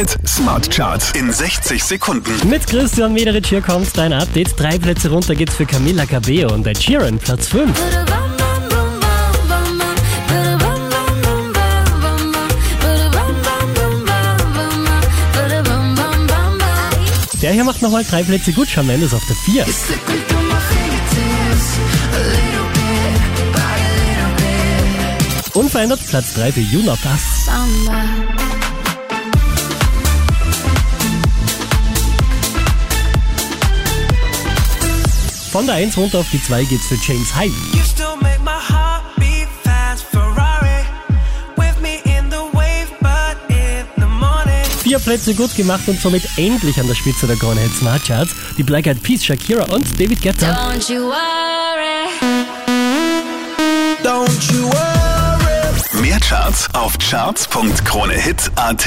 Hit Smart Charts in 60 Sekunden. Mit Christian Mederich hier kommt dein Update. Drei Plätze runter geht's für Camilla Cabello und Ed Sheeran, Platz 5. Der hier macht nochmal drei Plätze gut, Shawn Mendes auf der 4. Unverändert Platz 3 für You Not Von der 1 runter auf die 2 geht's für James Hype. You still make my heart beat fast. Ferrari with me in the wave, but in the morning. Vier Plätze gut gemacht und somit endlich an der Spitze der Krone Hit Smart Charts. Die Black Eyed Peas, Shakira und David Guetta. Don't you worry. Don't you worry. Mehr Charts auf charts.kronehit.at.